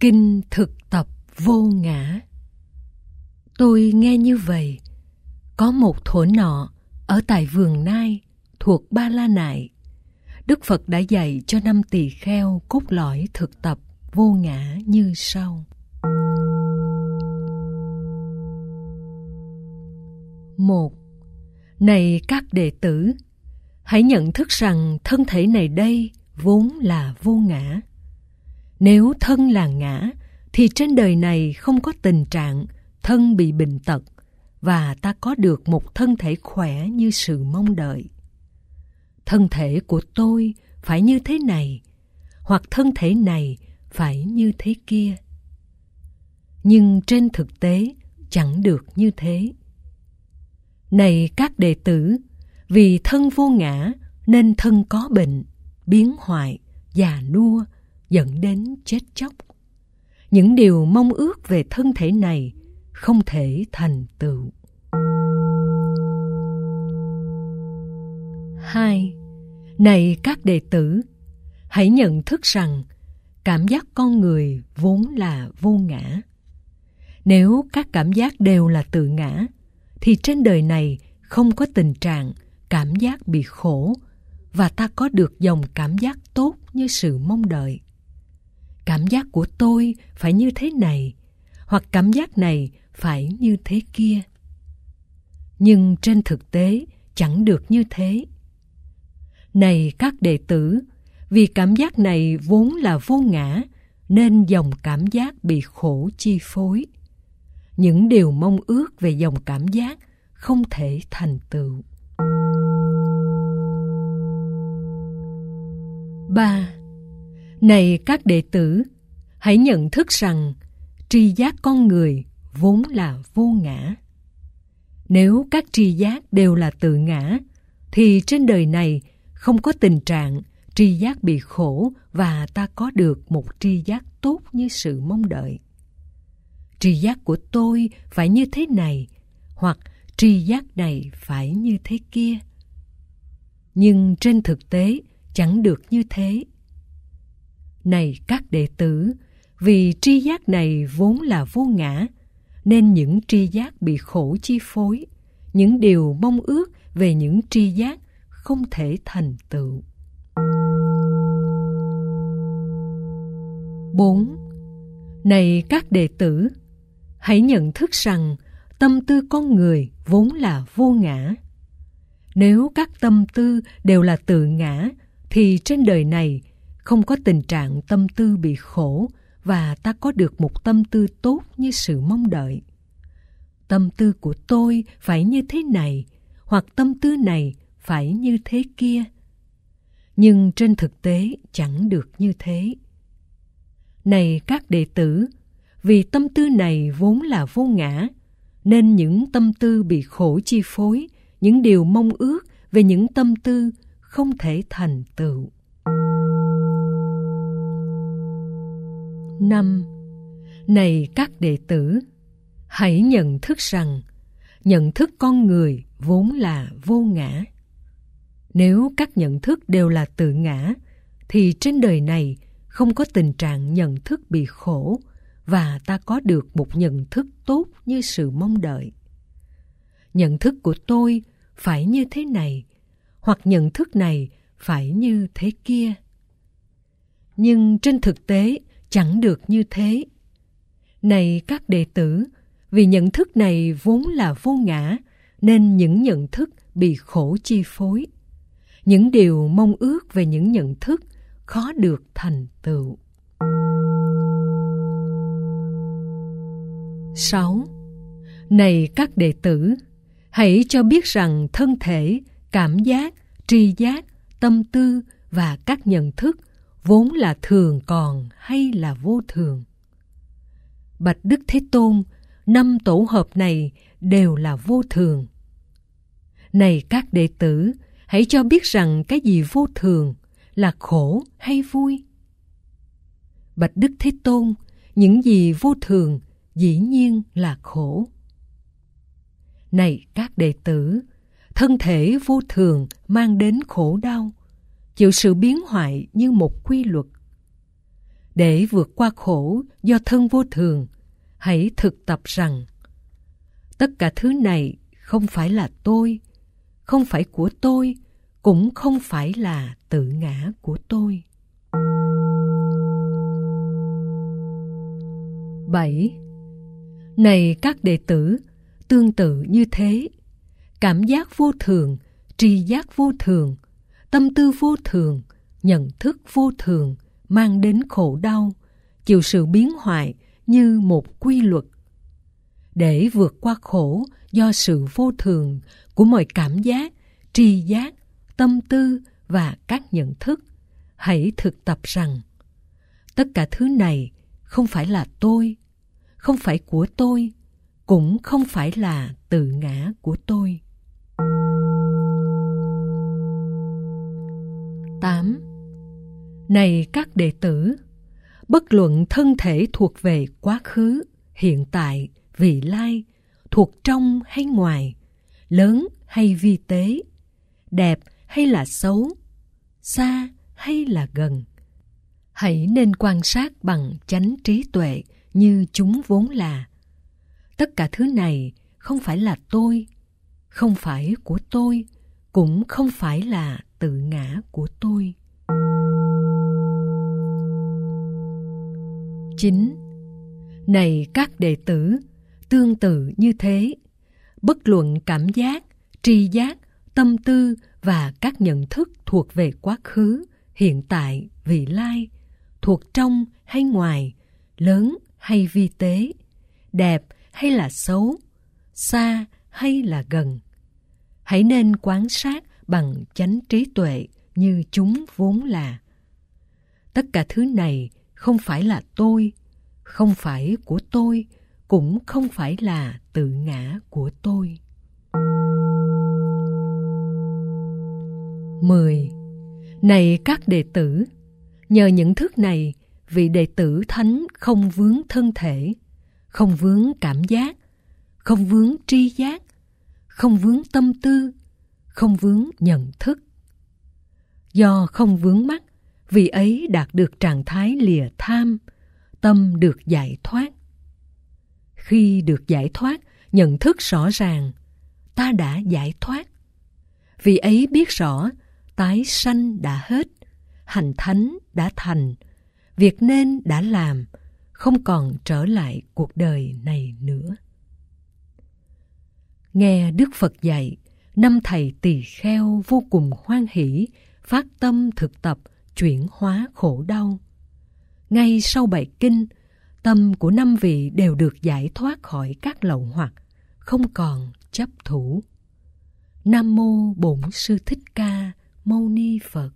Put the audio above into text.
Kinh thực tập vô ngã Tôi nghe như vậy Có một thổ nọ Ở tại vườn Nai Thuộc Ba La Nại Đức Phật đã dạy cho năm tỳ kheo cốt lõi thực tập vô ngã như sau. Một, Này các đệ tử, hãy nhận thức rằng thân thể này đây vốn là vô ngã. Nếu thân là ngã, thì trên đời này không có tình trạng thân bị bệnh tật và ta có được một thân thể khỏe như sự mong đợi. Thân thể của tôi phải như thế này, hoặc thân thể này phải như thế kia. Nhưng trên thực tế chẳng được như thế. Này các đệ tử, vì thân vô ngã nên thân có bệnh, biến hoại, già nua, dẫn đến chết chóc. Những điều mong ước về thân thể này không thể thành tựu. Hai, Này các đệ tử, hãy nhận thức rằng cảm giác con người vốn là vô ngã. Nếu các cảm giác đều là tự ngã, thì trên đời này không có tình trạng cảm giác bị khổ và ta có được dòng cảm giác tốt như sự mong đợi. Cảm giác của tôi phải như thế này, hoặc cảm giác này phải như thế kia. Nhưng trên thực tế chẳng được như thế. Này các đệ tử, vì cảm giác này vốn là vô ngã, nên dòng cảm giác bị khổ chi phối. Những điều mong ước về dòng cảm giác không thể thành tựu. ba này các đệ tử, hãy nhận thức rằng tri giác con người vốn là vô ngã. Nếu các tri giác đều là tự ngã, thì trên đời này không có tình trạng tri giác bị khổ và ta có được một tri giác tốt như sự mong đợi. Tri giác của tôi phải như thế này, hoặc tri giác này phải như thế kia. Nhưng trên thực tế chẳng được như thế. Này các đệ tử, vì tri giác này vốn là vô ngã, nên những tri giác bị khổ chi phối, những điều mong ước về những tri giác không thể thành tựu. 4. Này các đệ tử, hãy nhận thức rằng tâm tư con người vốn là vô ngã. Nếu các tâm tư đều là tự ngã, thì trên đời này không có tình trạng tâm tư bị khổ và ta có được một tâm tư tốt như sự mong đợi. Tâm tư của tôi phải như thế này, hoặc tâm tư này phải như thế kia. Nhưng trên thực tế chẳng được như thế. Này các đệ tử, vì tâm tư này vốn là vô ngã, nên những tâm tư bị khổ chi phối, những điều mong ước về những tâm tư không thể thành tựu. Năm Này các đệ tử, hãy nhận thức rằng nhận thức con người vốn là vô ngã. Nếu các nhận thức đều là tự ngã, thì trên đời này không có tình trạng nhận thức bị khổ và ta có được một nhận thức tốt như sự mong đợi. Nhận thức của tôi phải như thế này, hoặc nhận thức này phải như thế kia. Nhưng trên thực tế chẳng được như thế. Này các đệ tử, vì nhận thức này vốn là vô ngã, nên những nhận thức bị khổ chi phối. Những điều mong ước về những nhận thức khó được thành tựu. 6. Này các đệ tử, hãy cho biết rằng thân thể, cảm giác, tri giác, tâm tư và các nhận thức vốn là thường còn hay là vô thường. Bạch Đức Thế Tôn, năm tổ hợp này đều là vô thường. Này các đệ tử, hãy cho biết rằng cái gì vô thường là khổ hay vui? Bạch Đức Thế Tôn, những gì vô thường dĩ nhiên là khổ. Này các đệ tử, thân thể vô thường mang đến khổ đau, chịu sự biến hoại như một quy luật. để vượt qua khổ do thân vô thường, hãy thực tập rằng, tất cả thứ này không phải là tôi, không phải của tôi, cũng không phải là tự ngã của tôi. Bảy. Này các đệ tử, tương tự như thế. Cảm giác vô thường, tri giác vô thường tâm tư vô thường, nhận thức vô thường mang đến khổ đau, chịu sự biến hoại như một quy luật. Để vượt qua khổ do sự vô thường của mọi cảm giác, tri giác, tâm tư và các nhận thức, hãy thực tập rằng, tất cả thứ này không phải là tôi, không phải của tôi, cũng không phải là tự ngã của tôi. 8. Này các đệ tử, bất luận thân thể thuộc về quá khứ, hiện tại, vị lai, thuộc trong hay ngoài, lớn hay vi tế, đẹp hay là xấu, xa hay là gần. Hãy nên quan sát bằng chánh trí tuệ như chúng vốn là. Tất cả thứ này không phải là tôi, không phải của tôi, cũng không phải là tự ngã của tôi. 9. Này các đệ tử, tương tự như thế, bất luận cảm giác, tri giác, tâm tư và các nhận thức thuộc về quá khứ, hiện tại, vị lai, thuộc trong hay ngoài, lớn hay vi tế, đẹp hay là xấu, xa hay là gần. Hãy nên quan sát bằng chánh trí tuệ như chúng vốn là. Tất cả thứ này không phải là tôi, không phải của tôi, cũng không phải là tự ngã của tôi. 10. Này các đệ tử, nhờ những thức này, vị đệ tử thánh không vướng thân thể, không vướng cảm giác, không vướng tri giác, không vướng tâm tư, không vướng nhận thức. Do không vướng mắt, vị ấy đạt được trạng thái lìa tham, tâm được giải thoát. Khi được giải thoát, nhận thức rõ ràng, ta đã giải thoát. Vị ấy biết rõ, tái sanh đã hết, hành thánh đã thành, việc nên đã làm, không còn trở lại cuộc đời này nữa. Nghe Đức Phật dạy, năm thầy tỳ kheo vô cùng hoan hỷ, phát tâm thực tập chuyển hóa khổ đau. Ngay sau bài kinh, tâm của năm vị đều được giải thoát khỏi các lậu hoặc, không còn chấp thủ. Nam mô Bổn sư Thích Ca Mâu Ni Phật.